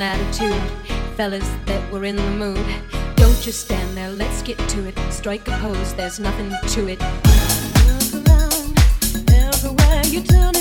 an attitude, fellas that were in the mood. Don't just stand there, let's get to it. Strike a pose, there's nothing to it. Look around, everywhere you turn.